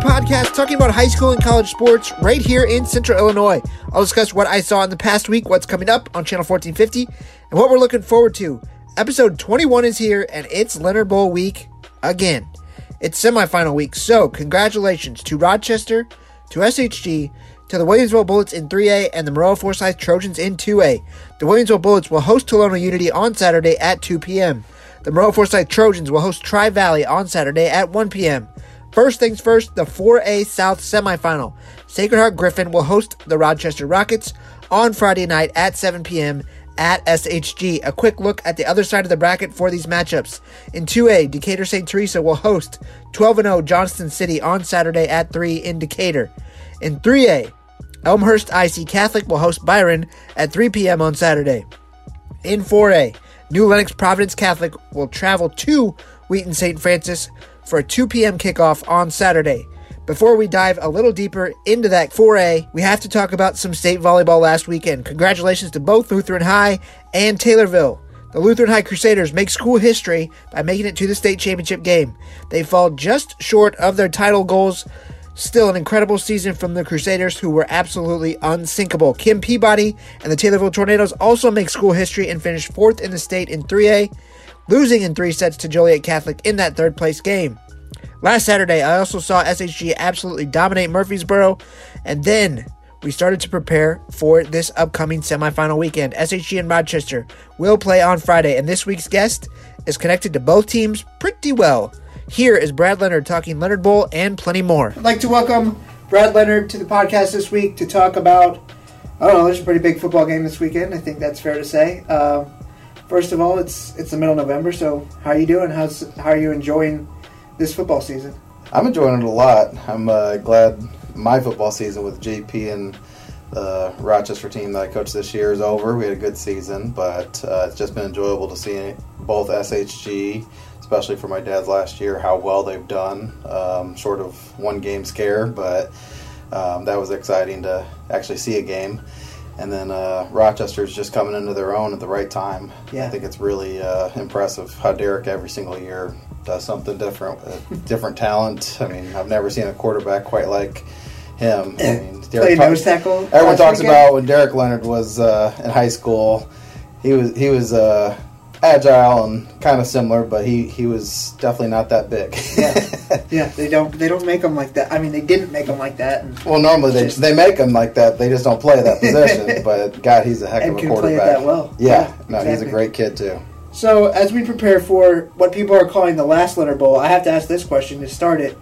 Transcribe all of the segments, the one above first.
podcast talking about high school and college sports right here in Central Illinois. I'll discuss what I saw in the past week, what's coming up on Channel 1450, and what we're looking forward to. Episode 21 is here, and it's Leonard Bowl week again. It's semifinal week, so congratulations to Rochester, to SHG, to the Williamsville Bullets in 3A, and the Maroa Forsyth Trojans in 2A. The Williamsville Bullets will host Tolono Unity on Saturday at 2 p.m. The Maroa Forsyth Trojans will host Tri Valley on Saturday at 1 p.m. First things first, the 4A South semifinal. Sacred Heart Griffin will host the Rochester Rockets on Friday night at 7 p.m. at SHG. A quick look at the other side of the bracket for these matchups. In 2A, Decatur St. Teresa will host 12 0 Johnston City on Saturday at 3 in Decatur. In 3A, Elmhurst IC Catholic will host Byron at 3 p.m. on Saturday. In 4A, New Lenox Providence Catholic will travel to Wheaton St. Francis for a 2 p.m. kickoff on Saturday. Before we dive a little deeper into that 4A, we have to talk about some state volleyball last weekend. Congratulations to both Lutheran High and Taylorville. The Lutheran High Crusaders make school history by making it to the state championship game. They fall just short of their title goals. Still an incredible season from the Crusaders, who were absolutely unsinkable. Kim Peabody and the Taylorville Tornadoes also make school history and finish fourth in the state in 3A losing in three sets to Joliet Catholic in that third place game. Last Saturday, I also saw SHG absolutely dominate Murphysboro, and then we started to prepare for this upcoming semifinal weekend. SHG and Rochester will play on Friday, and this week's guest is connected to both teams pretty well. Here is Brad Leonard talking Leonard Bowl and plenty more. I'd like to welcome Brad Leonard to the podcast this week to talk about. I don't know. There's a pretty big football game this weekend. I think that's fair to say. Uh, First of all, it's it's the middle of November, so how are you doing? How's how are you enjoying this football season? I'm enjoying it a lot. I'm uh, glad my football season with JP and the Rochester team that I coached this year is over. We had a good season, but uh, it's just been enjoyable to see both SHG, especially for my dad's last year, how well they've done. Um, short of one game scare, but um, that was exciting to actually see a game and then uh, Rochester's just coming into their own at the right time. Yeah. I think it's really uh, impressive how Derek every single year does something different, different talent. I mean, I've never seen a quarterback quite like him. I mean, Derek nose tackle. Everyone talks weekend? about when Derek Leonard was uh, in high school. He was he was uh, agile and kind of similar, but he, he was definitely not that big. yeah, yeah. They don't they don't make them like that. I mean, they didn't make them like that. well, normally they just, they make them like that. They just don't play that position. but God, he's a heck of a quarterback. that well. Yeah, yeah no, exactly. he's a great kid too. So as we prepare for what people are calling the last Leonard Bowl, I have to ask this question to start it.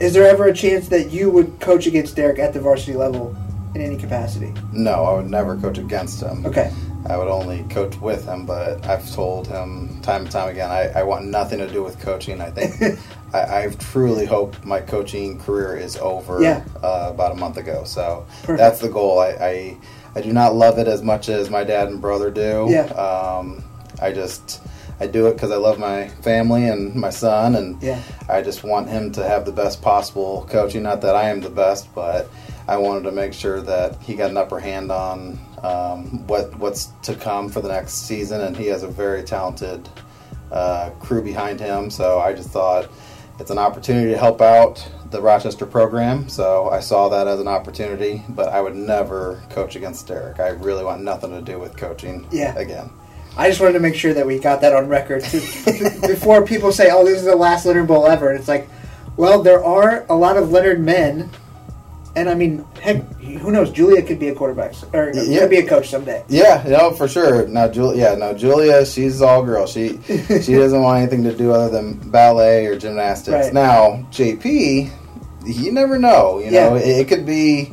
Is there ever a chance that you would coach against Derek at the varsity level in any capacity? No, I would never coach against him. Okay. I would only coach with him, but I've told him time and time again, I, I want nothing to do with coaching. I think I, I, truly hope my coaching career is over yeah. uh, about a month ago. So Perfect. that's the goal. I, I, I do not love it as much as my dad and brother do. Yeah. Um, I just I do it because I love my family and my son, and yeah. I just want him to have the best possible coaching. Not that I am the best, but I wanted to make sure that he got an upper hand on um, what what's to come for the next season, and he has a very talented uh, crew behind him. So I just thought it's an opportunity to help out the Rochester program. So I saw that as an opportunity, but I would never coach against Derek. I really want nothing to do with coaching yeah. again. I just wanted to make sure that we got that on record before people say, "Oh, this is the last Leonard Bowl ever." And it's like, well, there are a lot of Leonard men and I mean, heck, who knows? Julia could be a quarterback or yeah. could be a coach someday. Yeah, no, for sure. Now, Julia, yeah, no, Julia, she's all girl. She she doesn't want anything to do other than ballet or gymnastics. Right. Now, JP, you never know. You know, yeah. it, it, could be.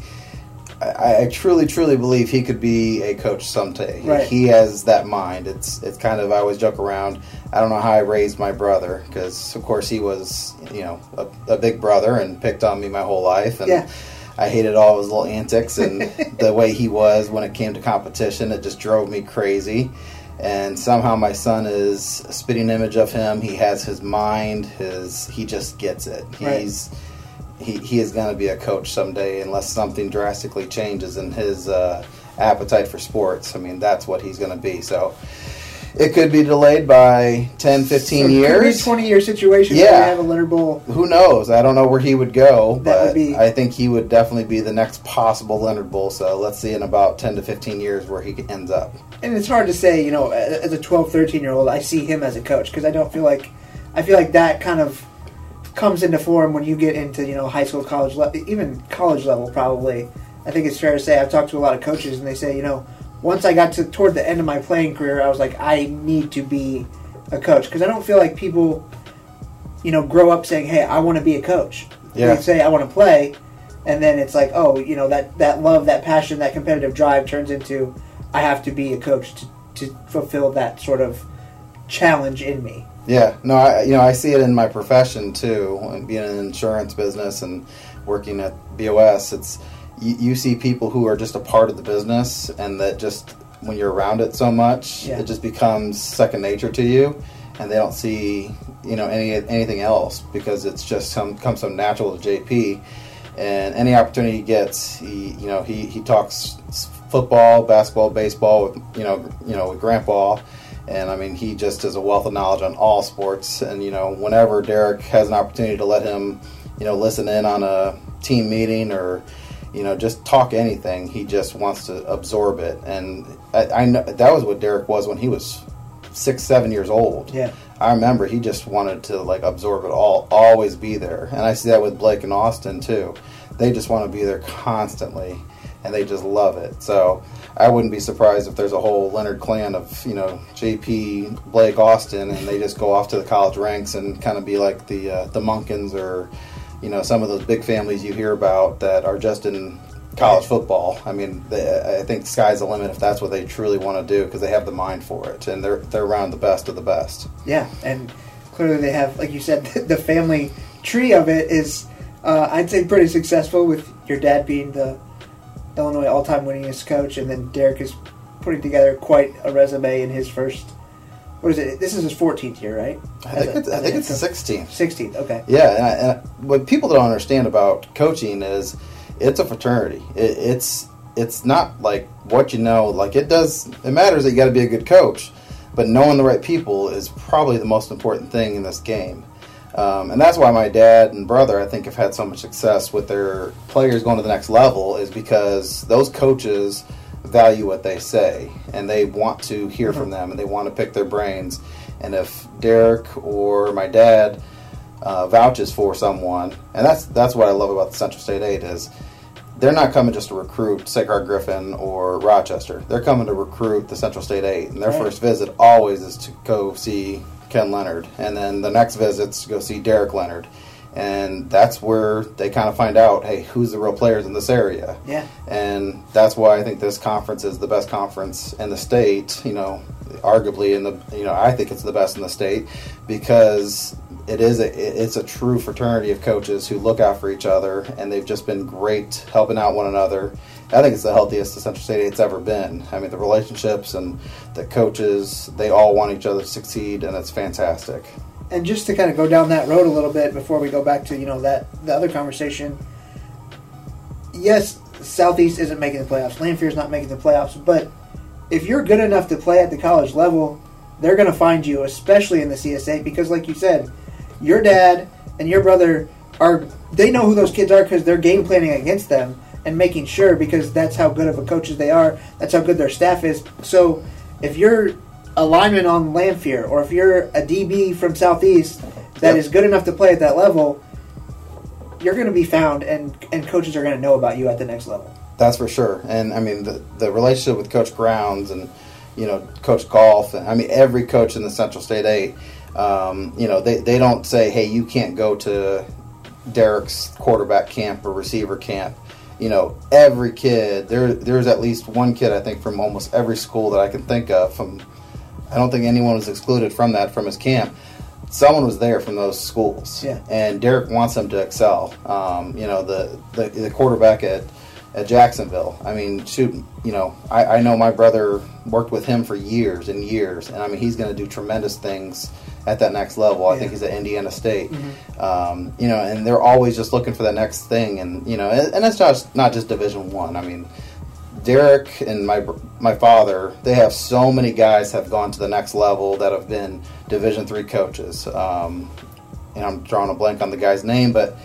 I, I, truly, truly believe he could be a coach someday. Right. He has that mind. It's it's kind of I always joke around. I don't know how I raised my brother because, of course, he was you know a, a, big brother and picked on me my whole life and. Yeah I hated all his little antics and the way he was when it came to competition. It just drove me crazy. And somehow my son is a spitting image of him. He has his mind. His he just gets it. He's right. he, he is going to be a coach someday unless something drastically changes in his uh, appetite for sports. I mean, that's what he's going to be. So it could be delayed by 10, 15 So it could be a years. twenty year situation. Yeah. have a Bowl. Who knows? I don't know where he would go, That but would be- I think he would definitely be the next possible Leonard Bowl. So let's see in about 10 to 15 years where he ends up. And it's hard to say, you know, as a 12, 13 year old, I see him as a coach because I don't feel like, I feel like that kind of comes into form when you get into, you know, high school, college, le- even college level probably. I think it's fair to say I've talked to a lot of coaches and they say, you know, once I got to toward the end of my playing career, I was like, I need to be a coach because I don't feel like people, you know, grow up saying, hey, I want to be a coach. Yeah. They say I want to play, and then it's like, oh, you know, that that love, that passion, that competitive drive turns into I have to be a coach to, to fulfill that sort of challenge in me. Yeah, no, I you know I see it in my profession too, being in the insurance business and working at BOS. It's you, you see people who are just a part of the business, and that just when you're around it so much, Yeah. it just becomes second nature to you, and they don't see you know any anything else because it's just some comes so natural to JP, and any opportunity he gets, he you know he he talks football, basketball, baseball with you know you know with Grandpa and I mean he just has a wealth of knowledge on all sports. And you know, whenever Derek has an opportunity to let him, you know, listen in on a team meeting or you know just talk anything, he just wants to absorb it. And I, I know that was what Derek was when he was six, seven years old. Yeah. I remember he just wanted to like absorb it all, always be there. And I see that with Blake and Austin too. They just want to be there constantly and they just love it. So I wouldn't be surprised if there's a whole Leonard clan of, you know, JP, Blake, Austin, and they just go off to the college ranks and kind of be like the uh, the Munkins or, you know, some of those big families you hear about that are just in college football. I mean, they, I think sky's the limit if that's what they truly want to do because they have the mind for it and they're they're around the best of the best. Yeah, and clearly they have, like you said, the family tree of it is, uh, I'd say, pretty successful. With your dad being the Illinois all-time winningest coach, and then Derek is putting together quite a resume in his first. What is it? This is his 14th year, right? I think it's, I think it's the the 16th. 16th. Okay. Yeah, and, I, and what people don't understand about coaching is it's a fraternity. It, it's it's not like what you know. Like it does. It matters that you got to be a good coach, but knowing the right people is probably the most important thing in this game. Um, and that's why my dad and brother, I think, have had so much success with their players going to the next level, is because those coaches value what they say and they want to hear from them and they want to pick their brains. And if Derek or my dad uh, vouches for someone, and that's that's what I love about the Central State Eight is they're not coming just to recruit Sacred Griffin or Rochester. They're coming to recruit the Central State Eight, and their Right. first visit always is to go see Ken Leonard, and then the next visit's to go see Derek Leonard, and that's where they kind of find out, hey, who's the real players in this area, Yeah. and that's why I think this conference is the best conference in the state. You know, arguably in the you know I think it's the best in the state because it is a it's a true fraternity of coaches who look out for each other and they've just been great helping out one another. I think it's the healthiest the Central State Eight's ever been. I mean, the relationships and the coaches, they all want each other to succeed, and it's fantastic. And just to kind of go down that road a little bit before we go back to you know that the other conversation. Yes, Southeast isn't making the playoffs. Lanphier's not making the playoffs. But if you're good enough to play at the college level, they're going to find you, especially in the CSA, because like you said, your dad and your brother are they know who those kids are because they're game planning against them and making sure because that's how good of a coaches they are. That's how good their staff is. So if you're a lineman on Lanphier or if you're a DB from Southeast that is Yep. good enough to play at that level, you're going to be found and and coaches are going to know about you at the next level. That's for sure. And I mean, the, the relationship with Coach Grounds and, you know, Coach Golf, and I mean, every coach in the Central State 8, um, you know, they, they don't say, hey, you can't go to Derek's quarterback camp or receiver camp. You know, every kid, there there's at least one kid, I think, from almost every school that I can think of. From I don't think anyone was excluded from that, from his camp. Someone was there from those schools. Yeah. And Derek wants them to excel. Um, you know, the, the, the quarterback at at Jacksonville. I mean, shoot, you know, I, I know my brother worked with him for years and years, and I mean, he's going to do tremendous things at that next level. I think he's at Indiana State. Um, you know, and they're always just looking for the next thing, and you know, and, and it's just not just Division One. I. mean, Derek and my my father, they have so many guys have gone to the next level that have been Division three coaches. Um, and I'm drawing a blank on the guy's name, but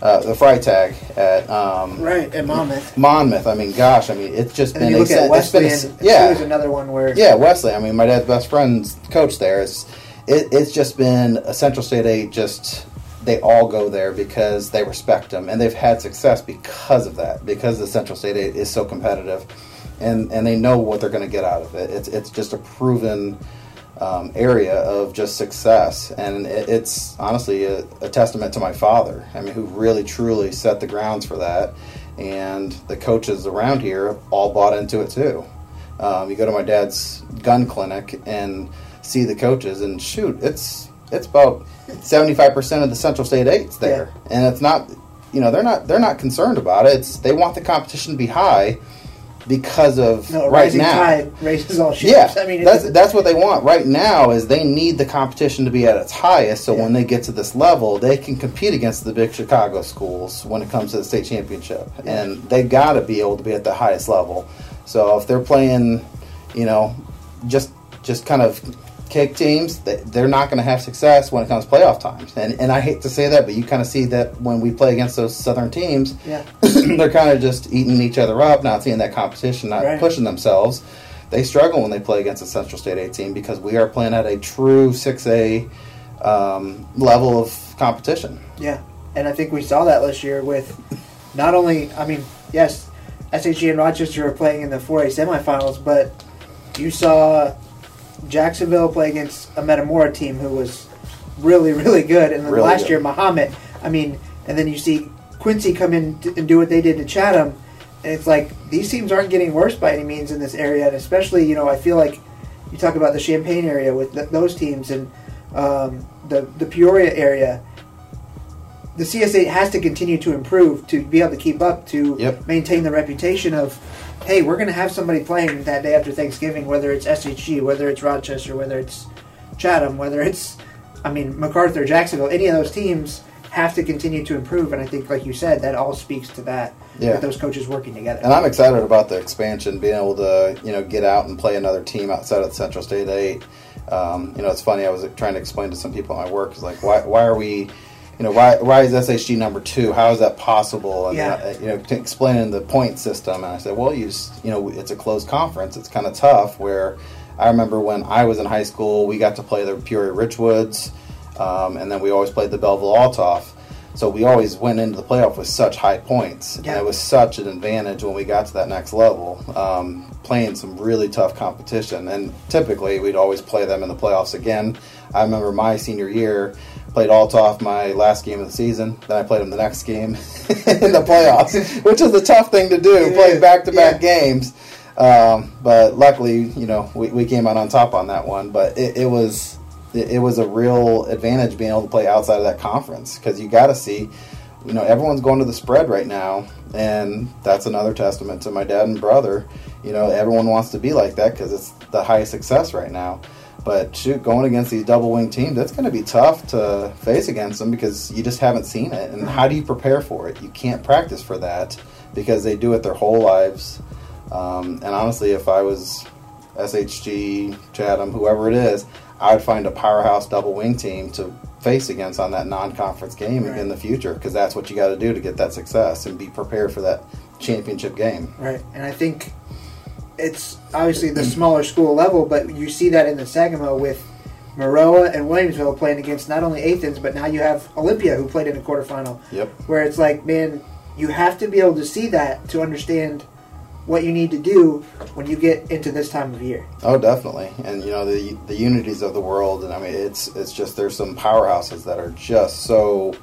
uh, the Freitag at um, right at Monmouth. Monmouth. I mean, gosh, I mean, it's just And been you look a, at Wesley, it's been yeah, there's another one where yeah, Wesley. I mean, my dad's best friend's coach there. It's it, it's just been a Central State A Just they all go there because they respect them, and they've had success because of that. Because the Central State is so competitive, and and they know what they're going to get out of it. It's it's just a proven. Um, area of just success, and it, it's honestly a, a testament to my father. I mean, who really truly set the grounds for that, and the coaches around here all bought into it too. Um, you go to my dad's gun clinic and see the coaches, and shoot, it's it's about seventy five percent of the Central State Eights there, and it's not, you know, they're not they're not concerned about it. It's they want the competition to be high because of no, right rising now. tide raises all ships. Yeah, I mean, that's that's what they want right now. Is they need the competition to be at its highest, so Yeah. when they get to this level, they can compete against the big Chicago schools when it comes to the state championship, Yeah. and they got to be able to be at the highest level. So if they're playing, you know, just just kind of cake teams, they, they're not going to have success when it comes to playoff times. And and I hate to say that, but you kind of see that when we play against those southern teams, yeah, they're kind of just eating each other up, not seeing that competition, not Right. pushing themselves. They struggle when they play against a Central State 18 because we are playing at a true 6A um, level of competition. yeah, and I think we saw that last year with not only, I mean, yes, SHG and Rochester are playing in the 4A semifinals, but you saw Jacksonville play against a Metamora team who was really, really good, and then Really last good. year Mahomet. I mean, and then you see Quincy come in t- and do what they did to Chatham, and it's like these teams aren't getting worse by any means in this area, and especially you know I feel like you talk about the Champaign area with th- those teams and um, the the Peoria area. The CS8 has to continue to improve to be able to keep up to Yep. maintain the reputation of, hey, we're going to have somebody playing that day after Thanksgiving, whether it's SHG, whether it's Rochester, whether it's Chatham, whether it's, I mean, MacArthur, Jacksonville, any of those teams have to continue to improve. And I think, like you said, that all speaks to that, Yeah. with those coaches working together. And I'm excited about the expansion, being able to you know get out and play another team outside of the Central State Eight. Um, you know, it's funny. I was trying to explain to some people at my work, like, why why are we, you know, why why is SHG number two? How is that possible? And Yeah. uh, you know, to explaining the point system, and I said, well, you just, you know, it's a closed conference. It's kind of tough. Where I remember when I was in high school, we got to play the Peoria Richwoods, um, and then we always played the Belleville Althoff. So we always went into the playoff with such high points, Yeah. and it was such an advantage when we got to that next level, um, playing some really tough competition. And typically, we'd always play them in the playoffs again. I remember my senior year, played Althoff my last game of the season. Then I played them the next game in the playoffs, which is a tough thing to do, It play back to back yeah. games. Um, but luckily, you know, we, we came out on top on that one. But it, it was it, was a real advantage being able to play outside of that conference because you got to see, you know, everyone's going to the spread right now, and that's another testament to my dad and brother. You know, everyone wants to be like that because it's the highest success right now. But shoot, going against these double wing teams, that's going to be tough to face against them because you just haven't seen it. And how do you prepare for it? You can't practice for that because they do it their whole lives. Um, and honestly, if I was SHG, Chatham, whoever it is, I would find a powerhouse double wing team to face against on that non-conference game Right. in the future because that's what you got to do to get that success and be prepared for that championship game. Right, and I think it's obviously the smaller school level, but you see that in the Sangamo with Maroa and Williamsville playing against not only Athens, but now you have Olympia who played in a quarterfinal. Yep. Where it's like, man, you have to be able to see that to understand what you need to do when you get into this time of year. Oh, definitely. And you know the the unities of the world, and I mean it's it's just there's some powerhouses that are just so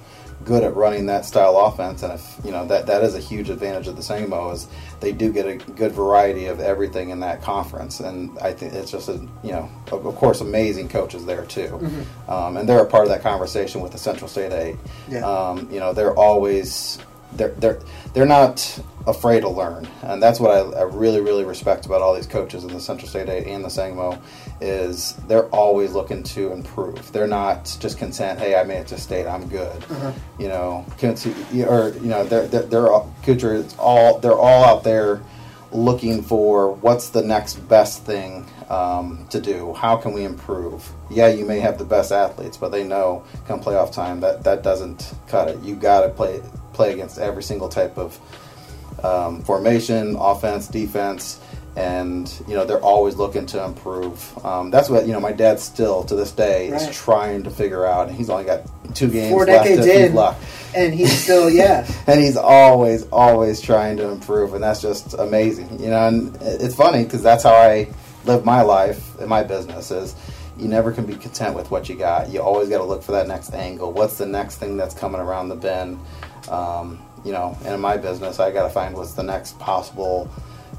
good at running that style offense, and if you know that that is a huge advantage of the Sangamo is they do get a good variety of everything in that conference, and I think it's just a you know of, of course amazing coaches there too, um, and they're a part of that conversation with the Central State Eight. Yeah. Um, you know they're always they're they're they're not afraid to learn, and that's what I, I really really respect about all these coaches in the Central State Eight and the Sangamo is they're always looking to improve. They're not just content. Hey, I made it to state. I'm good. You know, or you know, they're they're, they're all, it's all they're all out there looking for what's the next best thing um, to do. How can we improve? Yeah, you may have the best athletes, but they know come playoff time that that doesn't cut it. You got to play play against every single type of um, formation, offense, defense, and you know they're always looking to improve. Um, that's what you know. My dad still to this day Right. is trying to figure out. He's only got two games Four left decades in. luck. and he's still yeah. and he's always always trying to improve and that's just amazing you know and it's funny because that's how i live my life in my business is you never can be content with what you got you always got to look for that next angle what's the next thing that's coming around the bend um, you know and in my business i got to find what's the next possible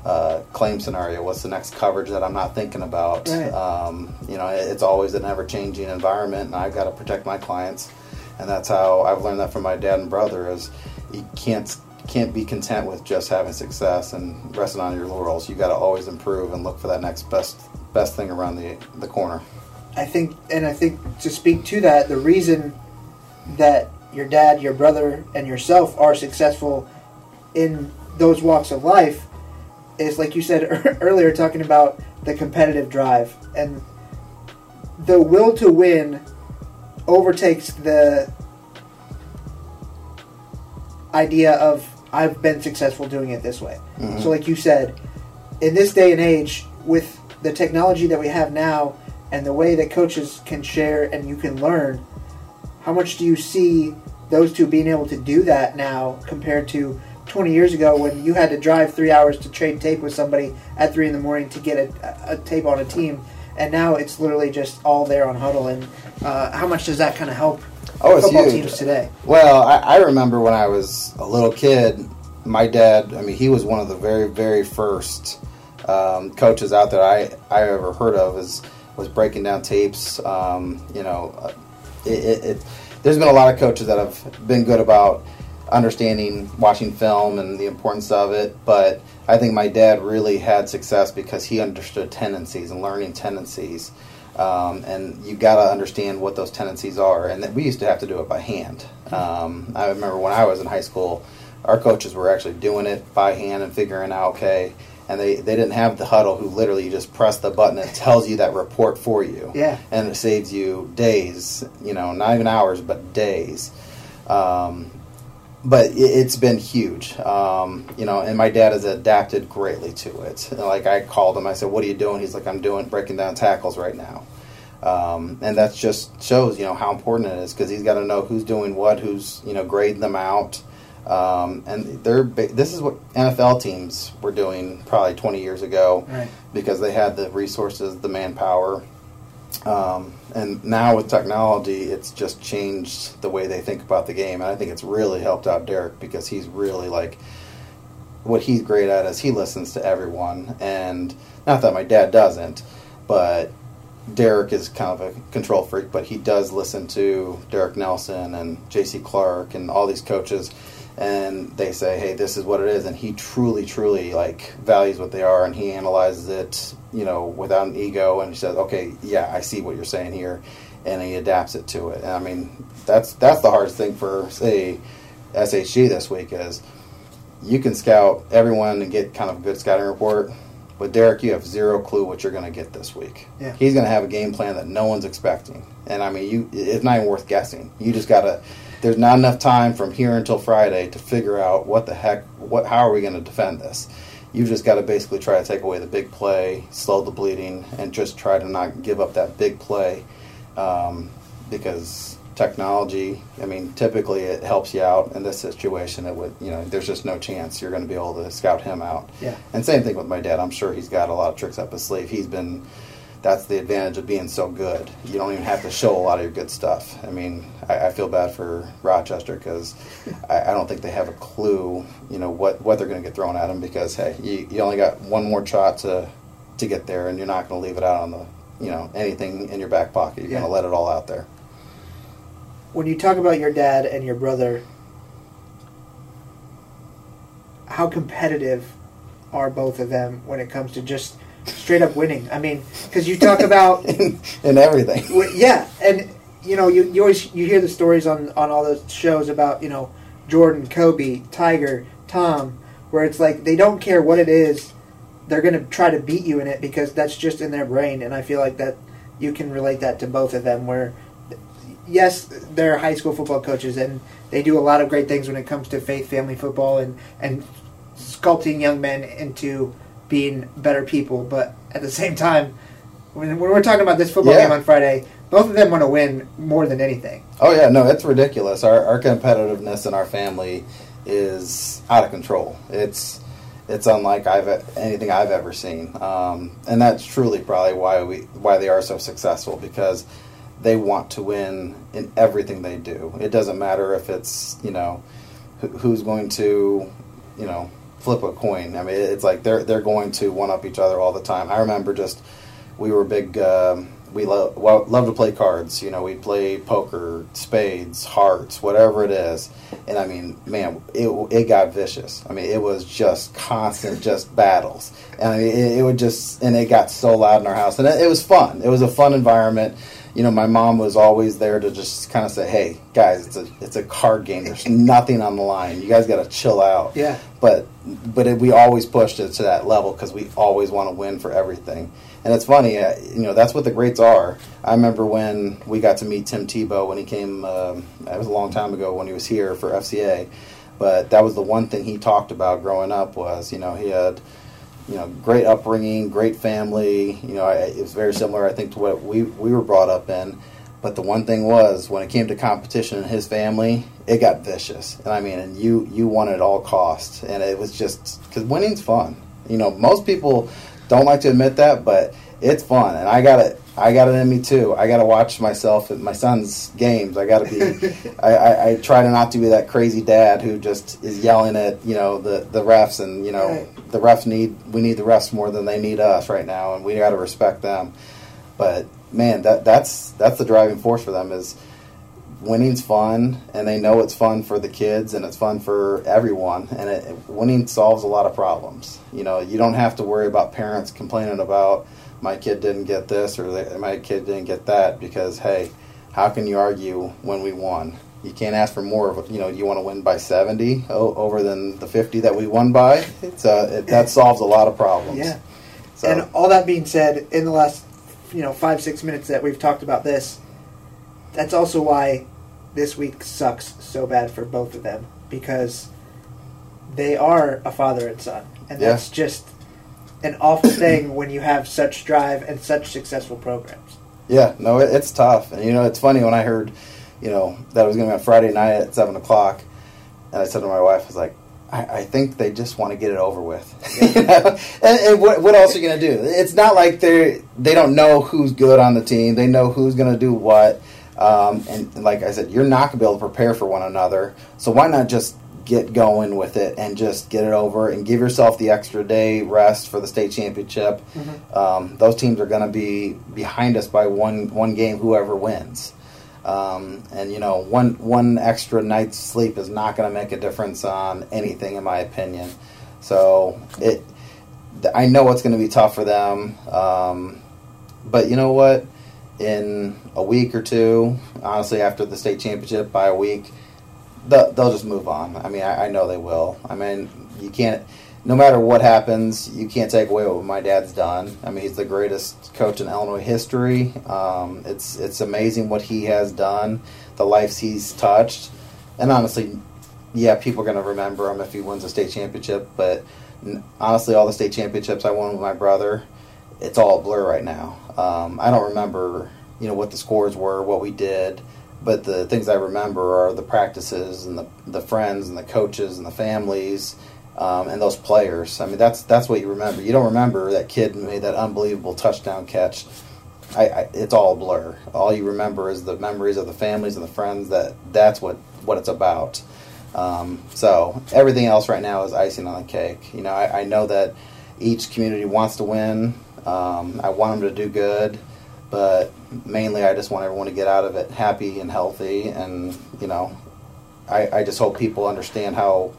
uh, claim scenario what's the next coverage that i'm not thinking about Right. um, you know it's always an ever-changing environment and i've got to protect my clients and that's how I've learned that from my dad and brother is you can't can't be content with just having success and resting on your laurels. You got to always improve and look for that next best best thing around the the corner. I think, and I think to speak to that, the reason that your dad, your brother, and yourself are successful in those walks of life is, like you said earlier, talking about the competitive drive and the will to win overtakes the idea of I've been successful doing it this way. Mhm. So, like you said, in this day and age, with the technology that we have now and the way that coaches can share and you can learn, how much do you see those two being able to do that now compared to 20 years ago when you had to drive three hours to trade tape with somebody at three in the morning to get a, a tape on a team? And now it's literally just all there on Hudl. And uh, how much does that kind of help Oh, football huge. teams today? Well, I, I remember when I was a little kid, my dad. I mean, he was one of the very very first um, coaches out there I I ever heard of. Is was breaking down tapes. Um, you know, uh, it, it, it, there's been a lot of coaches that have been good about understanding watching film and the importance of it, but I think my dad really had success because he understood tendencies and learning tendencies. Um, and you got to understand what those tendencies are. And we used to have to do it by hand. Um, I remember when I was in high school, our coaches were actually doing it by hand and figuring out okay. And they, they didn't have the Hudl who literally you just press the button and it tells you that report for you. Yeah. And it saves you days, you know, not even hours, but days. Um, but it, it's been huge, um, you know. And my dad has adapted greatly to it. Like I called him, I said, "What are you doing?" He's like, "I'm doing breaking down tackles right now," um, and that just shows, you know, how important it is because he's got to know who's doing what, who's you know grading them out. Um, and they're this is what NFL teams were doing probably 20 years ago Right. because they had the resources, the manpower, um, and now with technology, it's just changed the way they think about the game. And I think it's really helped out Derek because he's really like what he's great at is he listens to everyone. And not that my dad doesn't, but Derek is kind of a control freak, but he does listen to Derek Nelson and J.C. Clark and all these coaches. And they say, "Hey, this is what it is," and he truly, truly like values what they are, and he analyzes it, you know, without an ego, and he says, "Okay, yeah, I see what you're saying here," and he adapts it to it. And I mean, that's that's the hardest thing for say SHG this week is you can scout everyone and get kind of a good scouting report. But Derek, you have zero clue what you're going to get this week. Yeah. He's going to have a game plan that no one's expecting, and I mean, you it's not even worth guessing. You just got to. There's not enough time from here until Friday to figure out what the heck, what, how are we going to defend this. You've just got to basically try to take away the big play, slow the bleeding, and just try to not give up that big play, um, because technology. I mean, typically it helps you out in this situation. It would, you know, there's just no chance you're going to be able to scout him out. Yeah. And same thing with my dad. I'm sure he's got a lot of tricks up his sleeve. He's been. That's the advantage of being so good. You don't even have to show a lot of your good stuff. I mean, I, I feel bad for Rochester because I, I don't think they have a clue, you know, what, what they're going to get thrown at them because hey, you, you only got one more shot to to get there, and you're not going to leave it out on the, you know, anything in your back pocket. You're Yeah. going to let it all out there. when you talk about your dad and your brother, how competitive are both of them when it comes to just straight up winning? I mean, because you talk about, in, in everything. w- yeah, and you know, you, you always you hear the stories on on all the shows about you know Jordan, Kobe, Tiger, Tom, where it's like they don't care what it is they're going to try to beat you in it because that's just in their brain. And I feel like that you can relate that to both of them. Where yes, they're high school football coaches and they do a lot of great things when it comes to faith, family football, and and sculpting young men into being better people. But at the same time, when, when we're talking about this football Yeah. game on Friday, both of them want to win more than anything. Oh yeah, no, it's ridiculous. Our our competitiveness in our family is out of control. It's it's unlike I've anything I've ever seen, um, and that's truly probably why we why they are so successful because they want to win in everything they do. It doesn't matter if it's you know who's going to you know flip a coin. I mean, it's like they're they're going to one up each other all the time. I remember just we were big. Um, we love well, love to play cards. You know, we play poker, spades, hearts, whatever it is. And I mean, man, it it got vicious. I mean, it was just constant, just battles. And I mean, it, it would just and it got so loud in our house, and it, it was fun. It was a fun environment. You know, my mom was always there to just kind of say, "Hey, guys, it's a it's a card game. There's nothing on the line. You guys got to chill out." Yeah. but but it, we always pushed it to that level because we always want to win for everything. And it's funny, uh, you know, that's what the greats are. I remember when we got to meet Tim Tebow when he came. Um, that was a long time ago when he was here for FCA. But that was the one thing he talked about growing up was, you know, he had, you know, great upbringing, great family. You know, I, it was very similar, I think, to what we we were brought up in. But the one thing was, when it came to competition in his family, it got vicious. And I mean, and you you won at all costs, and it was just because winning's fun. You know, most people don't like to admit that, but it's fun, and I got it. I got it in me too. I got to watch myself at my son's games. I got to be. I, I, I try to not to be that crazy dad who just is yelling at you know the the refs, and you know Right. The refs need we need the refs more than they need us right now, and we got to respect them. But man, that that's that's the driving force for them is winning's fun, and they know it's fun for the kids and it's fun for everyone. And it, winning solves a lot of problems. You know, you don't have to worry about parents complaining about my kid didn't get this or my kid didn't get that because hey, how can you argue when we won? You can't ask for more of it. You know, you want to win by 70 o- over than the 50 that we won by. It's uh, it, that solves a lot of problems. Yeah. So, And all that being said, in the last you know five six minutes that we've talked about this, that's also why this week sucks so bad for both of them because they are a father and son, and Yeah. that's just an awful thing when you have such drive and such successful programs. Yeah, no, it, it's tough. And you know, it's funny when I heard, you know, that it was going to be on Friday night at seven o'clock, and I said to my wife, "I was like, I, I think they just want to get it over with." you know? and, and what, what else are you going to do? It's not like they're, they don't know who's good on the team. They know who's going to do what. Um, and like I said, you're not going to be able to prepare for one another. So why not just get going with it and just get it over and give yourself the extra day rest for the state championship. Um, those teams are going to be behind us by one one game, whoever wins. Um, and you know, one one extra night's sleep is not going to make a difference on anything, in my opinion. So it, I know it's going to be tough for them. Um, but you know what? In a week or two, honestly, after the state championship, by a week, they'll, they'll just move on. I mean, I, I know they will. I mean, you can't. No matter what happens, you can't take away what my dad's done. I mean, he's the greatest coach in Illinois history. Um, it's it's amazing what he has done, the lives he's touched, and honestly, yeah, people are going to remember him if he wins a state championship. But honestly, all the state championships I won with my brother, it's all a blur right now. Um, I don't remember, you know, what the scores were, what we did, but the things I remember are the practices and the the friends and the coaches and the families. Um, and those players. I mean, that's that's what you remember. You don't remember that kid made that unbelievable touchdown catch. I, I, it's all blur. All you remember is the memories of the families and the friends. That that's what what it's about. Um, so everything else right now is icing on the cake. You know, I, I know that each community wants to win. Um, I want them to do good, but mainly I just want everyone to get out of it happy and healthy. And you know, I, I just hope people understand how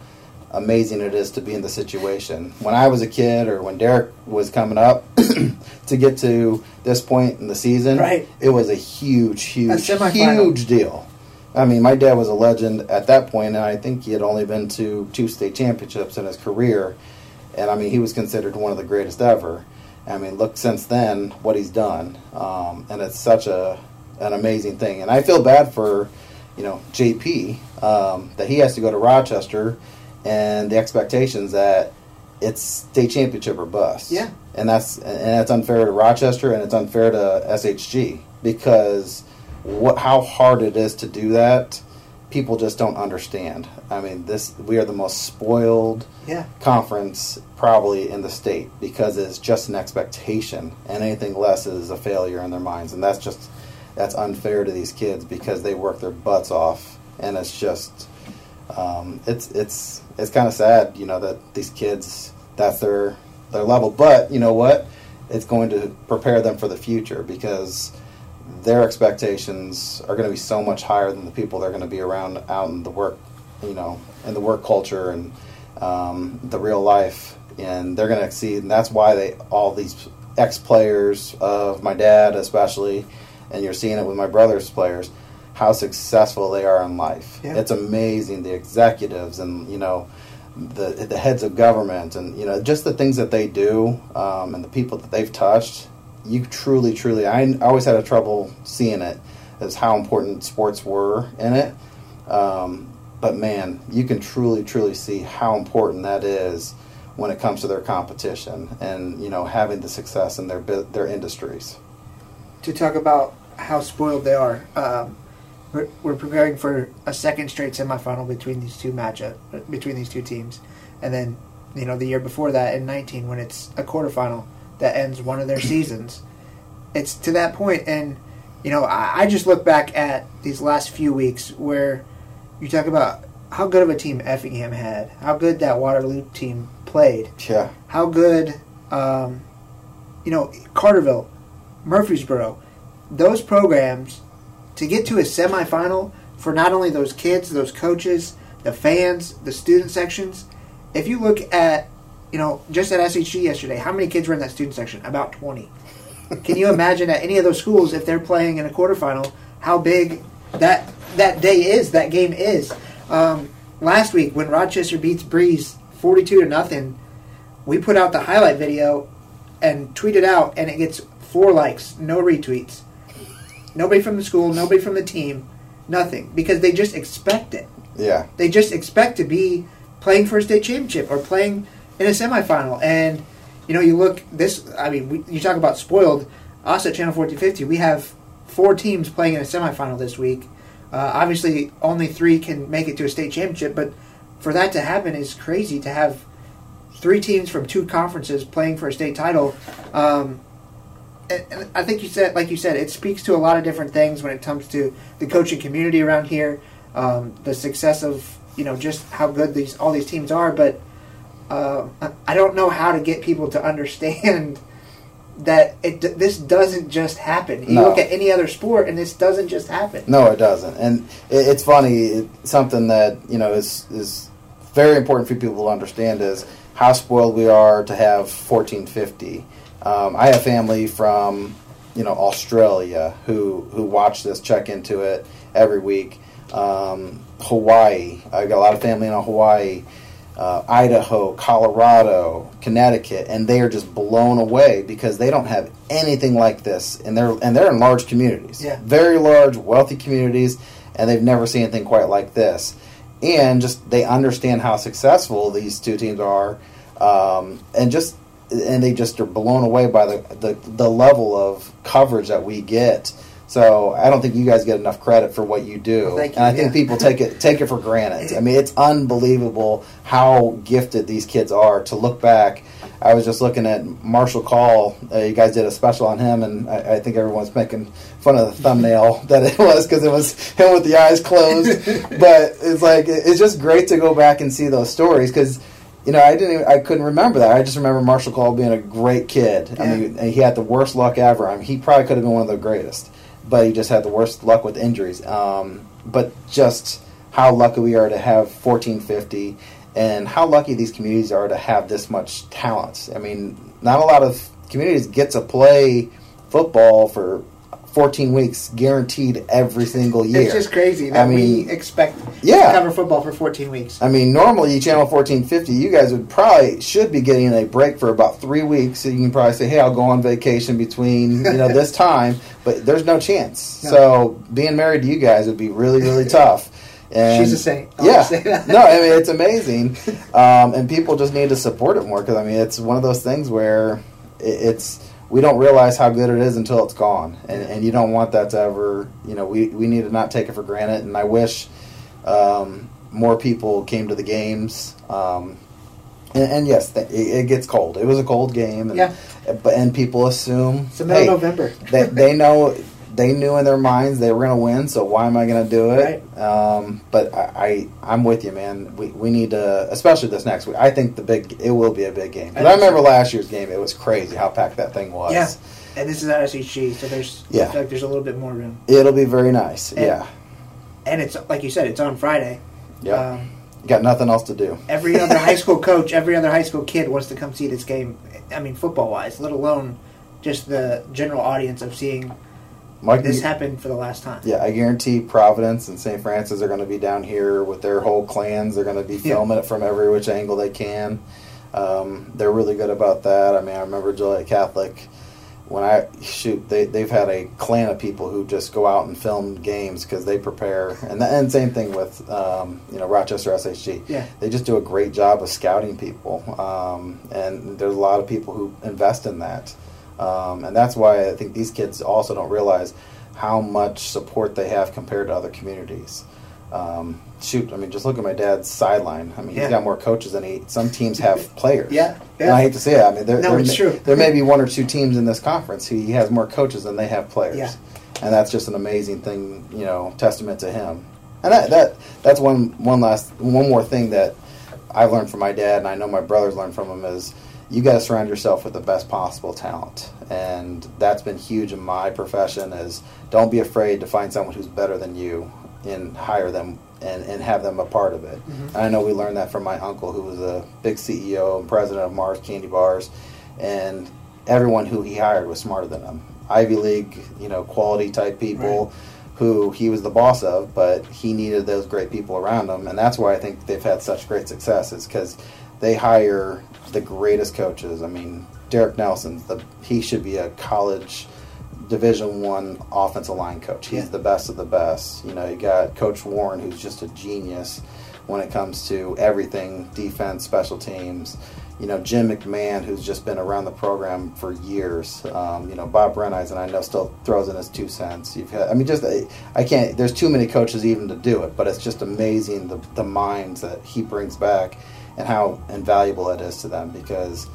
amazing it is to be in the situation. When I was a kid, or when Derek was coming up, to get to this point in the season, Right. it was a huge, huge, semifinal. huge deal. I mean, my dad was a legend at that point, and I think he had only been to two state championships in his career. and I mean he was considered one of the greatest ever. I mean, look since then what he's done, um, and it's such a an amazing thing. And I feel bad for you know JP um, that he has to go to Rochester, and the expectations that it's state championship or bust. Yeah. and that's and that's unfair to Rochester, and it's unfair to SHG because what how hard it is to do that. People just don't understand. I mean, this we are the most spoiled Yeah. conference probably in the state because it's just an expectation, and anything less is a failure in their minds, and that's just that's unfair to these kids because they work their butts off, and it's just um, it's it's it's kind of sad, you know, that these kids that's their their level. But you know what? It's going to prepare them for the future because their expectations are going to be so much higher than the people they're going to be around out in the work, you know, in the work culture and um, the real life, and they're going to exceed. And that's why they all these ex players of my dad, especially, and you're seeing it with my brother's players, how successful they are in life. Yeah. It's amazing. The executives and you know the the heads of government and you know just the things that they do um, and the people that they've touched. You truly, truly, I always had a trouble seeing it as how important sports were in it. Um, but man, you can truly, truly see how important that is when it comes to their competition and you know having the success in their their industries. to talk about how spoiled they are. Um, we're, we're preparing for a second straight semifinal between these two matchup between these two teams, and then you know the year before that in 19 when it's a quarterfinal that ends one of their seasons. It's to that point, and you know I, I just look back at these last few weeks where you talk about how good of a team Effingham had, how good that Waterloo team played, Yeah, how good, um, you know, Carterville, Murphysboro, those programs to get to a semifinal for not only those kids, those coaches, the fans, the student sections. If you look at, you know, just at SHG yesterday, how many kids were in that student section? About 20. Can you imagine at any of those schools if they're playing in a quarterfinal how big that that day is, that game is? Um, last week when Rochester beats Breese 42 to nothing, we put out the highlight video and tweeted out, and it gets four likes, no retweets. Nobody from the school, nobody from the team, nothing because they just expect it. yeah, They just expect to be playing for a state championship or playing in a semifinal. And you know, you look this. I mean, we, you talk about spoiled. Us at Channel 1450, we have four teams playing in a semifinal this week. Uh, obviously, only three can make it to a state championship, but for that to happen is crazy. To have three teams from two conferences playing for a state title. Um, and, I think you said, like you said, it speaks to a lot of different things when it comes to the coaching community around here, um, the success of you know just how good these all these teams are. But uh, I- don't know how to get people to understand that it this doesn't just happen. You No. look at any other sport, and this doesn't just happen. No, it doesn't. And it, it's funny. It, something that you know is is very important for people to understand is how spoiled we are to have 1450. Um, I have family from you know Australia who who watch this, check into it every week. Um, Hawaii. I got a lot of family in Hawaii. Uh, Idaho, Colorado, Connecticut, and they are just blown away because they don't have anything like this, and they're and they're in large communities, Yeah. very large, wealthy communities, and they've never seen anything quite like this. And just they understand how successful these two teams are, um, and just and they just are blown away by the, the the level of coverage that we get. So I don't think you guys get enough credit for what you do, Thank you, and I think yeah. people take it take it for granted. I mean, it's unbelievable how gifted these kids are. To look back, I was just looking at Marshall Call. Uh, you guys did a special on him, and I, I think everyone's making fun of the thumbnail that it was because it was him with the eyes closed. but it's like it's just great to go back and see those stories because. You know, I didn't. Even, I couldn't remember that. I just remember Marshall Call being a great kid. I mean, he had the worst luck ever. I mean, he probably could have been one of the greatest, but he just had the worst luck with injuries. Um, but just how lucky we are to have 1450, and how lucky these communities are to have this much talent. I mean, not a lot of communities get to play football for 14 weeks guaranteed every single year. It's just crazy that I mean, we expect yeah. to cover football for 14 weeks. I mean, normally you channel 1450, you guys would probably should be getting a break for about three weeks. So you can probably say, "Hey, I'll go on vacation between you know this time," but there's no chance. No. So being married to you guys would be really really tough. And She's a saint. I'll yeah, say that. no, I mean it's amazing, um, and people just need to support it more because I mean it's one of those things where it, it's we don't realize how good it is until it's gone, and, and you don't want that to ever. You know, we we need to not take it for granted, and I wish um, more people came to the games. Um, and, and yes, th- it, it gets cold. It was a cold game, and, Yeah. But and people assume It's the middle hey, of November. they, they know they knew in their minds they were going to win. So why am I going to do it? Um, but I, I I'm with you, man. We, we need to, especially this next week. I think the big it will be a big game. I I, think so. remember last year's game. It was crazy how packed that thing was. Yeah. And this is at SHG, so there's I Yeah. feel like there's a little bit more room. It'll be very nice. And- yeah. And it's like you said, it's on Friday. Yeah. Um, Got nothing else to do. every other high school coach, every other high school kid wants to come see this game. I mean, football wise, let alone just the general audience of seeing Mike, this you- happen for the last time. Yeah, I guarantee Providence and St. Francis are going to be down here with their whole clans. They're going to be Yeah. filming it from every which angle they can. Um, they're really good about that. I mean, I remember Joliet Catholic when I shoot. They they've had a clan of people who just go out and film games because they prepare, and the, and same thing with um, you know Rochester SHG. Yeah. they just do a great job of scouting people, um, and there's a lot of people who invest in that, um, and that's why I think these kids also don't realize how much support they have compared to other communities. Um, shoot, I mean, just look at my dad's sideline. I mean, Yeah. he's got more coaches than he. Some teams have players. Yeah, And I hate to say it. I mean, there, No, there, it's may, true. there may be one or two teams in this conference. He has more coaches than they have players. Yeah. And that's just an amazing thing, you know, testament to him. And that, that that's one one last one more thing that I've learned from my dad, and I know my brothers learned from him is you got to surround yourself with the best possible talent, and that's been huge in my profession. Is don't be afraid to find someone who's better than you and hire them and, and have them a part of it. Mhm. And I know we learned that from my uncle, who was a big CEO and president of Mars Candy Bars, and everyone who he hired was smarter than him. Ivy League, you know, quality type people who he was the boss of, but he needed those great people around him, and that's why I think they've had such great success. Is because they hire the greatest coaches. I mean, Derek Nelson, the he should be a college Division One offensive line coach. He's Yeah. the best of the best. You know, you got Coach Warren, who's just a genius when it comes to everything defense, special teams. You know, Jim McMahon, who's just been around the program for years. Um, you know, Bob Brenneisen, I know, still throws in his two cents. You've had, I mean, just I, I can't. There's too many coaches even to do it, but it's just amazing the the minds that he brings back and how invaluable it is to them because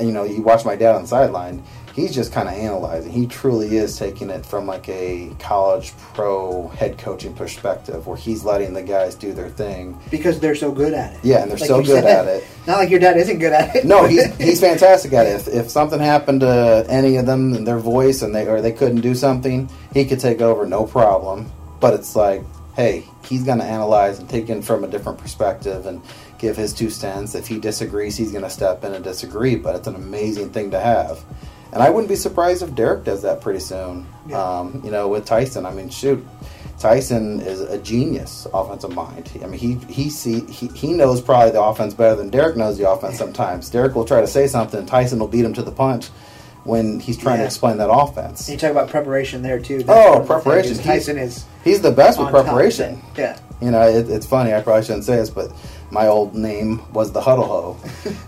you know, you watch my dad on the sideline, he's just kind of analyzing. He truly is taking it from like a college pro head coaching perspective where he's letting the guys do their thing. Because they're so good at it. Yeah, and they're Like so good said. at it. Not like your dad isn't good at it. No, he's, he's fantastic at it. If, if something happened to any of them and their voice and they or they couldn't do something, he could take over no problem. But it's like, hey, he's going to analyze and take in from a different perspective and give his two cents. If he disagrees, he's going to step in and disagree. But it's an amazing thing to have. And I wouldn't be surprised if Derek does that pretty soon. Yeah. Um, you know, with Tyson. I mean, shoot, Tyson is a genius offensive mind. I mean, he he see he, he knows probably the offense better than Derek knows the offense. Sometimes Derek will try to say something, Tyson will beat him to the punch when he's trying to explain that offense. You talk about preparation there too. Oh, preparation. Tyson is He's the best with on top of preparation. Yeah. You know, it, it's funny. I probably shouldn't say this, but my old name was the Hudl Ho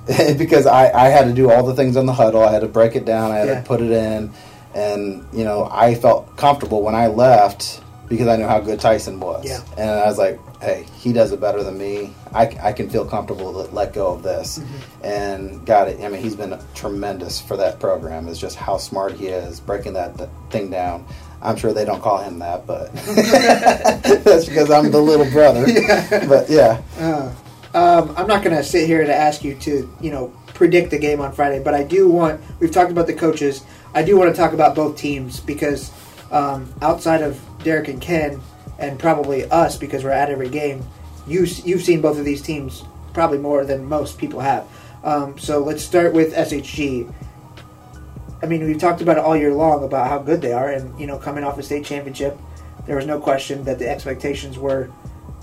because I, I had to do all the things on the Hudl. I had to break it down. I had Yeah. to put it in, and you know, I felt comfortable when I left because I knew how good Tyson was. Yeah. And I was like, hey, he does it better than me. I, I can feel comfortable to let go of this. Mm-hmm. And got it. I mean, he's been tremendous for that program. Is just how smart he is breaking that th- thing down. I'm sure they don't call him that, but that's because I'm the little brother. Yeah. But yeah, Uh, um, I'm not going to sit here to ask you to, you know, predict the game on Friday, but I do want. We've talked about the coaches. I do want to talk about both teams because um, outside of Derek and Ken, and probably us because we're at every game, you you've seen both of these teams probably more than most people have. Um, so let's start with SHG. I mean, we've talked about it all year long about how good they are, and you know, coming off a state championship, there was no question that the expectations were,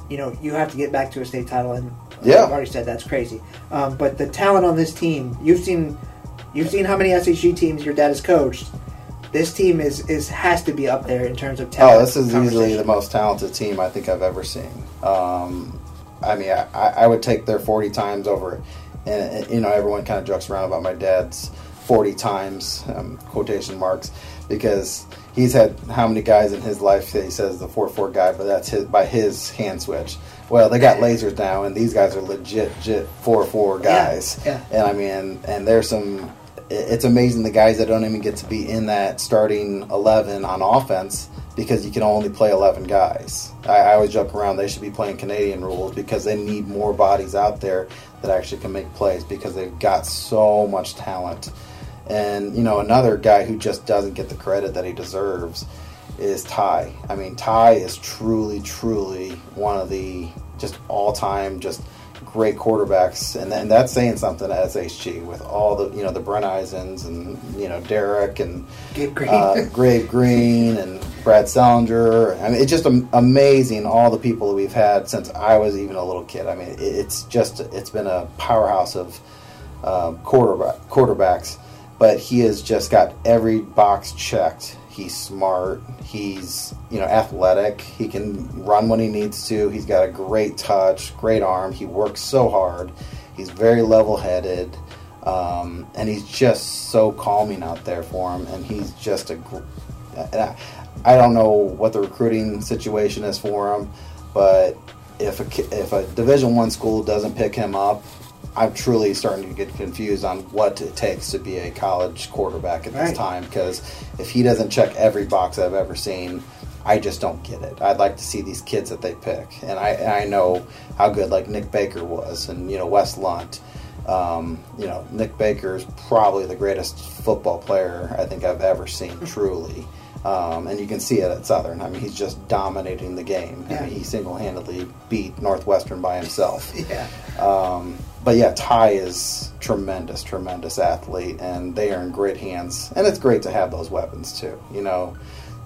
you know, you have to get back to a state title, and Yeah. I've already said that's crazy. Um, but the talent on this team, you've seen, you've seen how many SHG teams your dad has coached. This team is is has to be up there in terms of talent. Oh, this is easily the most talented team I think I've ever seen. Um, I mean, I, I would take their 40 times over. And, you know, everyone kind of jokes around about my dad's 40 times, um, quotation marks, because he's had how many guys in his life that he says the 4 4 guy, but that's his, by his hand switch. Well, they got lasers now, and these guys are legit, legit 4 4 guys. yeah. And I mean, and there's some. It- It's amazing the guys that don't even get to be in that starting eleven on offense because you can only play eleven guys. I, I always joke around they should be playing Canadian rules because they need more bodies out there that actually can make plays because they've got so much talent. And you know, another guy who just doesn't get the credit that he deserves is Ty. I mean, Ty is truly, truly one of the just all-time just great quarterbacks, and, and that's saying something at SHG with all the you know the Brenneisens and you know Derek and Gabe Green. uh, Grave Green and Brad Salinger. I mean, it's just amazing all the people that we've had since I was even a little kid. I mean, it's just it's been a powerhouse of um, quarterback quarterbacks, but he has just got every box checked. He's smart. He's you know athletic. He can run when he needs to. He's got a great touch, great arm. He works so hard. He's very level headed. Um, and he's just so calming out there for him. And he's just a. gr- I, I don't know what the recruiting situation is for him, but if a if a Division One school doesn't pick him up, I'm truly starting to get confused on what it takes to be a college quarterback at this Right. time. Because if he doesn't check every box I've ever seen, I just don't get it. I'd like to see these kids that they pick, and I and I know how good like Nick Baker was, and you know Wes Lunt. Um, you know Nick Baker is probably the greatest football player I think I've ever seen. truly. Um, and you can see it at Southern. I mean, he's just dominating the game. I Yeah. mean, he single-handedly beat Northwestern by himself. yeah. Um, but yeah, Ty is tremendous, tremendous athlete, and they are in great hands. And it's great to have those weapons too. You know,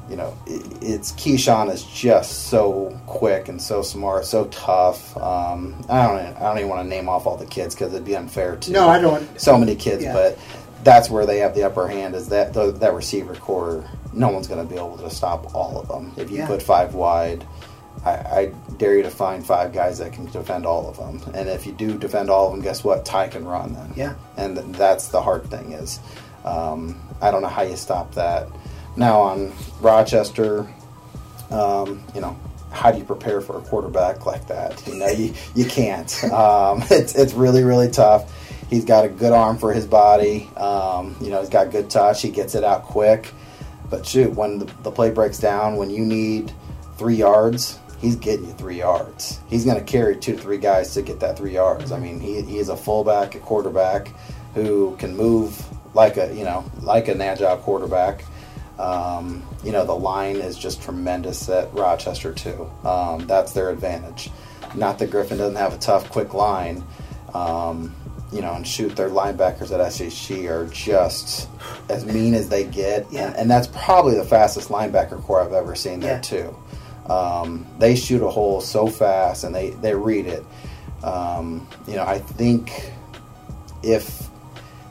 you know, it's Keyshawn is just so quick and so smart, so tough. Um, I don't, I don't even want to name off all the kids because it'd be unfair to No, I don't. so many kids, Yeah. but that's where they have the upper hand. Is that th- that receiver core? No one's going to be able to stop all of them. If you Yeah. put five wide, I, I dare you to find five guys that can defend all of them. And if you do defend all of them, guess what? Ty can run them. Yeah. And th- that's the hard thing is, um, I don't know how you stop that. Now on Rochester, um, you know, how do you prepare for a quarterback like that? You know, you, you can't. Um, it's, it's really, really tough. He's got a good arm for his body. Um, you know, he's got good touch. He gets it out quick. But shoot, when the, the play breaks down, when you need three yards, he's getting you three yards. He's going to carry two to three guys to get that three yards. I mean, he, he is a fullback, a quarterback who can move like a you know like an agile quarterback. Um, you know, the line is just tremendous at Rochester too. Um, that's their advantage. Not that Griffin doesn't have a tough, quick line. Um, you know, and shoot, their linebackers at SHG are just as mean as they get, Yeah. and, and that's probably the fastest linebacker core I've ever seen there Yeah. too. Um, they shoot a hole so fast, and they they read it. Um, you know, I think if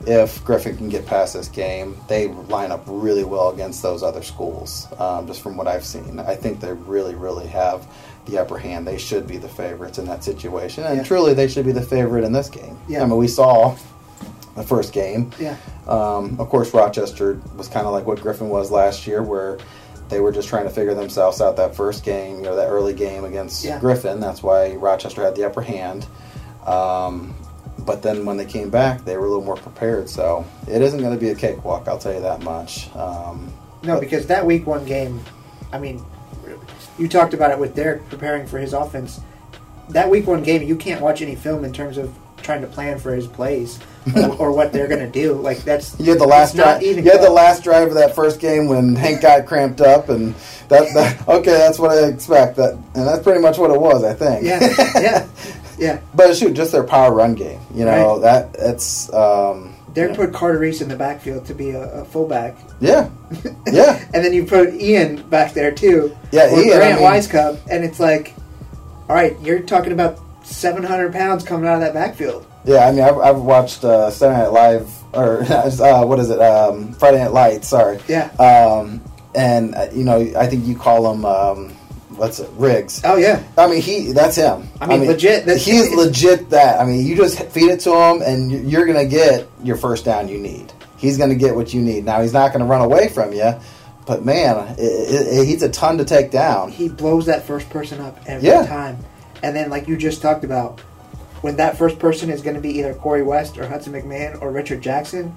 if Griffin can get past this game, they line up really well against those other schools. Um, just from what I've seen, I think they really, really have the upper hand. They should be the favorites in that situation, and Yeah. truly, they should be the favorite in this game. Yeah. I mean, we saw the first game. Yeah. Um, of course, Rochester was kind of like what Griffin was last year, where they were just trying to figure themselves out that first game, you know, that early game against Yeah. Griffin. That's why Rochester had the upper hand. Um, but then when they came back, they were a little more prepared. So it isn't going to be a cakewalk, I'll tell you that much. Um, No, because that week one game, I mean, you talked about it with Derek preparing for his offense. That week one game, you can't watch any film in terms of trying to plan for his plays or, or what they're going to do. Like that's You had the last drive. even You had the last drive of that first game when Hank got cramped up, and that, that okay, that's what I expect. That and that's pretty much what it was, I think. Yeah, yeah, yeah. But shoot, just their power run game. You know Right. that it's um, Derek Yeah. put Carter Reese in the backfield to be a, a fullback. Yeah, yeah, and then you put Ian back there too. Yeah, Ian, Grant I mean- and it's like, all right, you're talking about 700 pounds coming out of that backfield. yeah. I mean, I've, I've watched uh, Saturday Night Live or uh, what is it? Um, Friday Night Lights. Sorry. Yeah. Um, and uh, you know, I think you call him um, what's it? Riggs. Oh yeah, I mean, he that's him. I mean, legit, that's- he's legit. That I mean, you just feed it to him, and you- you're gonna get your first down you need. He's gonna get what you need. Now he's not gonna run away from you, but man, it, it, it- he's a ton to take down. he blows that first person up every Yeah. time. And then, like you just talked about, when that first person is going to be either Corey West or Hudson McMahon or Richard Jackson,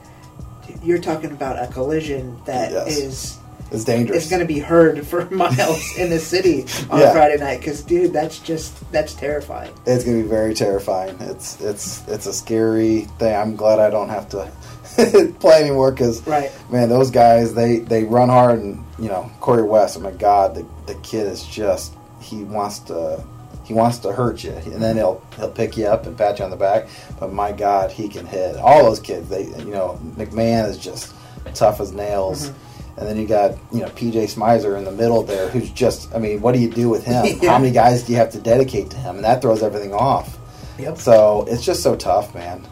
you're talking about a collision that Yes. is It's dangerous. is going to be heard for miles in the city on Yeah. Friday night. Because, dude, that's just that's terrifying. it's gonna be very terrifying. It's it's it's a scary thing. I'm glad I don't have to play anymore because Right. man, those guys they they run hard and you know Corey West. Oh my God, the the kid is just he wants to he wants to hurt you, and then he'll he'll pick you up and pat you on the back. But my God, he can hit. All those kids, they you know McMahon is just tough as nails. Mm-hmm. And then you got you know PJ Smizer in the middle there, who's just I mean, what do you do with him? Yeah. How many guys do you have to dedicate to him? And that throws everything off. Yep. So it's just so tough, man.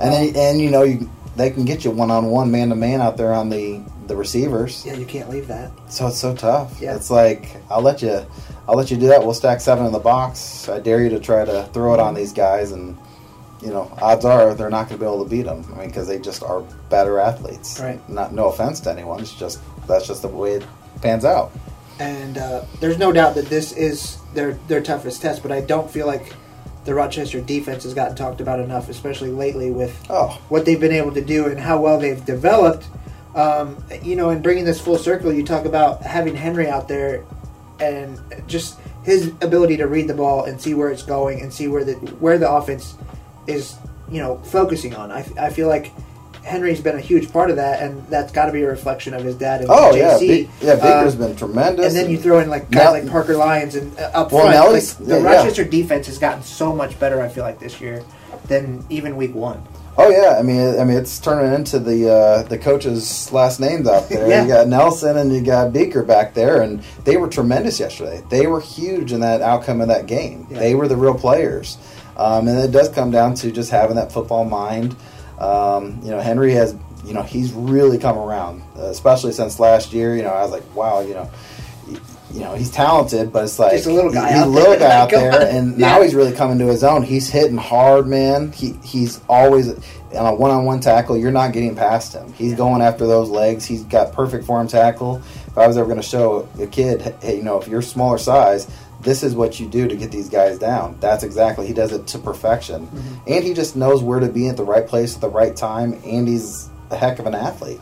And then and you know you they can get you one on one, man to man out there on the the receivers. Yeah, you can't leave that. So it's so tough. Yeah. It's like I'll let you I'll let you do that. We'll stack seven in the box. I dare you to try to throw it on these guys, and you know odds are they're not going to be able to beat them. I mean because they just are better athletes. Right. Not no offense to anyone. It's just that's just the way it pans out. And uh, there's no doubt that this is their their toughest test. But I don't feel like the Rochester defense has gotten talked about enough, especially lately with Oh what they've been able to do and how well they've developed. Um, you know, and bringing this full circle, you talk about having Henry out there and just his ability to read the ball and see where it's going and see where the where the offense is, you know, focusing on. I, I feel like Henry's been a huge part of that, and that's got to be a reflection of his dad and oh yeah, JC. Be- yeah. Baker's Uh, been tremendous. and then you throw in like guys like Parker Lyons and uh, up Well, front. Like, the yeah, yeah. Rochester defense has gotten so much better. I feel like this year than even week one. Oh yeah, I mean, I mean, it's turning into the uh, the coaches' last names out there. Yeah. You got Nelson and you got Beaker back there, and they were tremendous yesterday. They were huge in that outcome of that game. Yeah. They were the real players, um, and it does come down to just having that football mind. Um, you know, Henry has, you know, he's really come around, uh, especially since last year. You know, I was like, wow, you know. You know he's talented, but it's like Just a little guy He's out a little there. guy out there, and Yeah. now he's really coming to his own. He's hitting hard, man. He he's always on a one-on-one tackle. You're not getting past him. He's going after those legs. He's got perfect form tackle. If I was ever going to show a kid, hey, you know, if you're smaller size, this is what you do to get these guys down. That's exactly. He does it to perfection, mm-hmm. and he just knows where to be at the right place at the right time. And he's a heck of an athlete.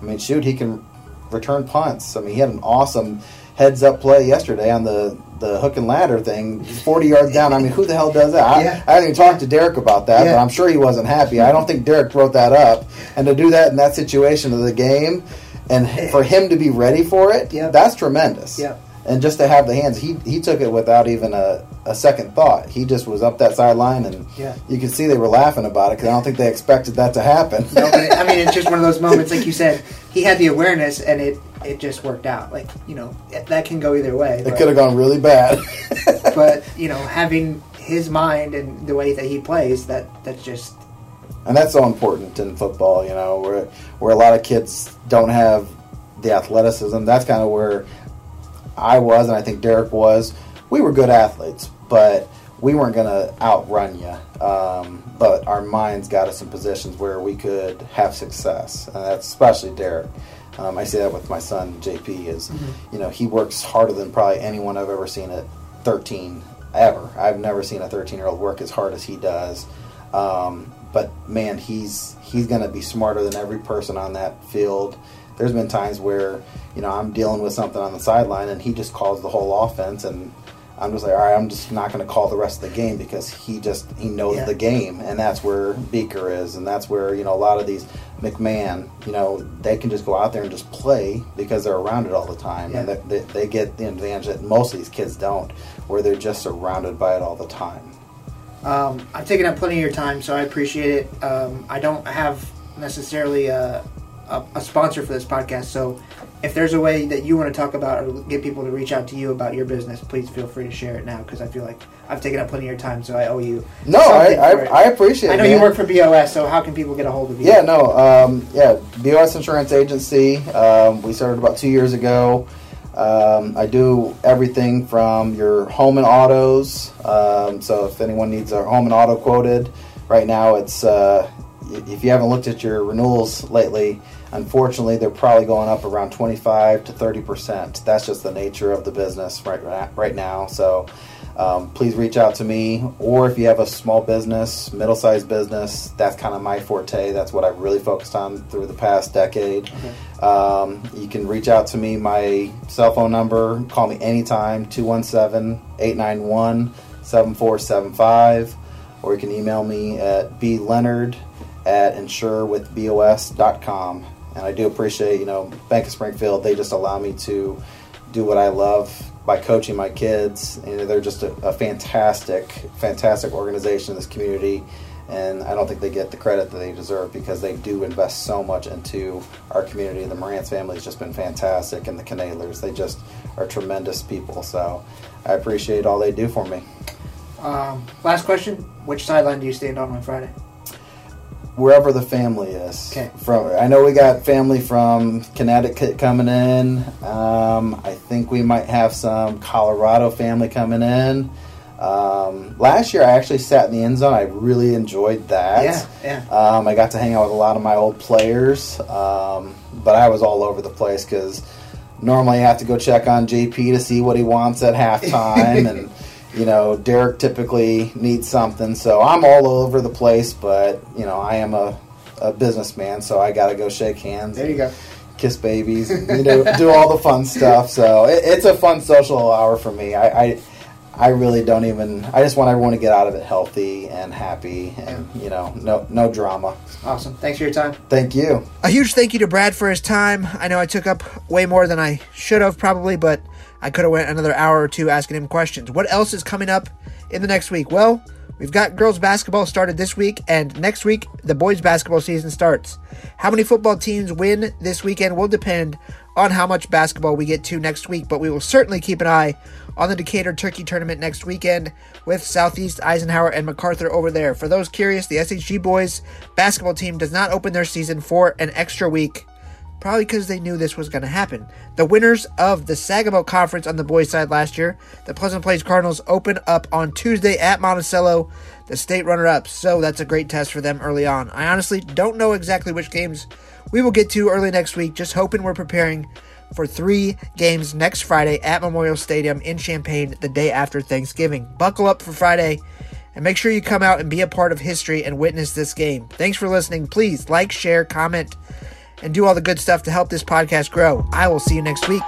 I mean, shoot, he can return punts. I mean, he had an awesome heads up play yesterday on the the hook and ladder thing, forty yards down. I mean, who the hell does that? I, Yeah. I haven't even talked to Derek about that, Yeah. but I'm sure he wasn't happy. I don't think Derek wrote that up, and to do that in that situation of the game, and for him to be ready for it, Yep. that's tremendous. Yep. And just to have the hands, he he took it without even a, a second thought. He just was up that sideline, and Yeah. you could see they were laughing about it because I don't think they expected that to happen. No, but it, I mean, it's just one of those moments, like you said, he had the awareness, and it it just worked out. Like you know, it- that can go either way. it could have gone really bad. but you know, having his mind and the way that he plays, that that's just and that's so important in football. You know, where where a lot of kids don't have the athleticism. That's kind of where I was, and I think Derek was. We were good athletes, but we weren't going to outrun you. Um, but our minds got us in positions where we could have success, and that's especially Derek. Um, I say that with my son JP. Is you know he works harder than probably anyone I've ever seen at 13 ever. I've never seen a 13 year old work as hard as he does. Um, but man, he's he's going to be smarter than every person on that field. There's been times where you know I'm dealing with something on the sideline, and he just calls the whole offense, and I'm just like, all right, I'm just not going to call the rest of the game because he just he knows Yeah. the game, and that's where Beaker is, and that's where you know a lot of these McMahon, you know, they can just go out there and just play because they're around it all the time, and they, they, they get the advantage that most of these kids don't, where they're just surrounded by it all the time. Um, I've taken up plenty of your time, so I appreciate it. Um, I don't have necessarily a, a, a sponsor for this podcast. So if there's a way that you want to talk about or get people to reach out to you about your business, please feel free to share it now because I feel like I've taken up plenty of your time, so I owe you. No, I, I. I appreciate it. I know man. you work for BOS, so how can people get a hold of you? Yeah, no, um, yeah, BOS Insurance Agency. Um, we started about two years ago. Um, I do everything from your home and autos. Um, so if anyone needs a home and auto quoted, right now it's uh, if you haven't looked at your renewals lately, unfortunately they're probably going up around 25 to 30 percent. That's just the nature of the business right right now. So. Um, please reach out to me, or if you have a small business, middle sized business, that's kind of my forte. That's what I've really focused on through the past decade. Um, you can reach out to me. My cell phone number, call me anytime 217 891 7475, or you can email me at bleonard at insurewithbos.com. And I do appreciate, you know, Bank of Springfield, they just allow me to do what I love by coaching my kids. And they're just a, a fantastic, fantastic organization in this community. And I don't think they get the credit that they deserve because they do invest so much into our community. The Morantz family has just been fantastic, and the Canalers, they just are tremendous people. So I appreciate all they do for me. Um, last question: Which sideline do you stand on on Friday? Wherever the family is. Okay. From I know we got family from Connecticut coming in. Um, I think we might have some Colorado family coming in. Um, last year, I actually sat in the end zone. I really enjoyed that. Yeah, yeah. Um, I got to hang out with a lot of my old players, um, but I was all over the place because normally I have to go check on JP to see what he wants at halftime, and you know Derek typically needs something, so I'm all over the place. But you know I am a, a businessman, so I got to go shake hands. There you go. Kiss babies, and, you know, do all the fun stuff. So it, it's a fun social hour for me. I, I I really don't even. I just want everyone to get out of it healthy and happy, and you know, no no drama. Awesome. Thanks for your time. Thank you. A huge thank you to Brad for his time. I know I took up way more than I should have probably, but I could have went another hour or two asking him questions. What else is coming up in the next week? Well, we've got girls basketball started this week, and next week the boys basketball season starts. How many football teams win this weekend will depend on how much basketball we get to next week, but we will certainly keep an eye on the Decatur Turkey Tournament next weekend with Southeast Eisenhower and MacArthur over there. For those curious, the SHG boys basketball team does not open their season for an extra week probably because they knew this was going to happen. The winners of the Sangamo Conference on the boys' side last year, the Pleasant Plains Cardinals, open up on Tuesday at Monticello, the state runner-ups. So that's a great test for them early on. I honestly don't know exactly which games we will get to early next week. Just hoping we're preparing for three games next Friday at Memorial Stadium in Champaign the day after Thanksgiving. Buckle up for Friday. And make sure you come out and be a part of history and witness this game. Thanks for listening. Please like, share, comment, and do all the good stuff to help this podcast grow. I will see you next week.